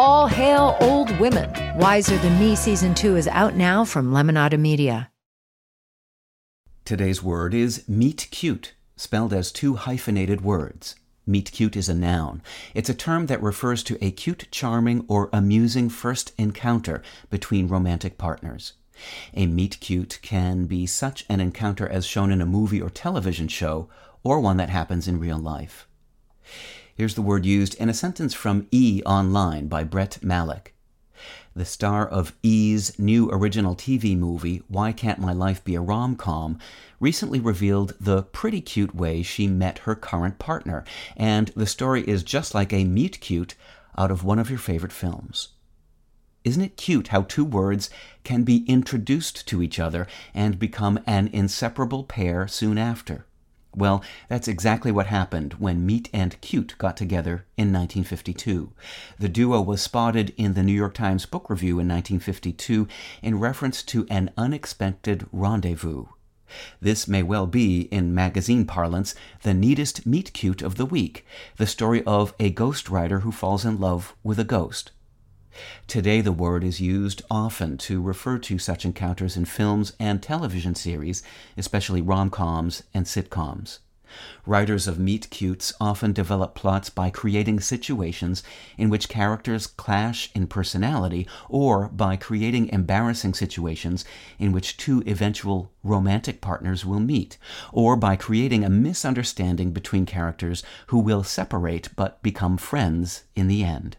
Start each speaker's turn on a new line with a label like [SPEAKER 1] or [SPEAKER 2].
[SPEAKER 1] All hail old women. Wiser Than Me season two is out now from Lemonada Media.
[SPEAKER 2] Today's word is meet cute, spelled as two hyphenated words. Meet cute is a noun. It's a term that refers to a cute, charming, or amusing first encounter between romantic partners. A meet cute can be such an encounter as shown in a movie or television show, or one that happens in real life. Here's the word used in a sentence from E Online by Brett Malec the star of E's new original TV movie, Why Can't My Life Be a Rom Com, recently revealed the pretty cute way she met her current partner, and the story is just like a meet cute out of one of your favorite films. Isn't it cute how two words can be introduced to each other and become an inseparable pair soon after? Well, that's exactly what happened when Meet and Cute got together in 1952. The duo was spotted in the New York Times Book Review in 1952 in reference to an unexpected rendezvous. This may well be, in magazine parlance, the neatest meet cute of the week, the story of a ghost writer who falls in love with a ghost. Today, the word is used often to refer to such encounters in films and television series, especially rom coms and sitcoms. Writers of meet cutes often develop plots by creating situations in which characters clash in personality, or by creating embarrassing situations in which two eventual romantic partners will meet, or by creating a misunderstanding between characters who will separate but become friends in the end.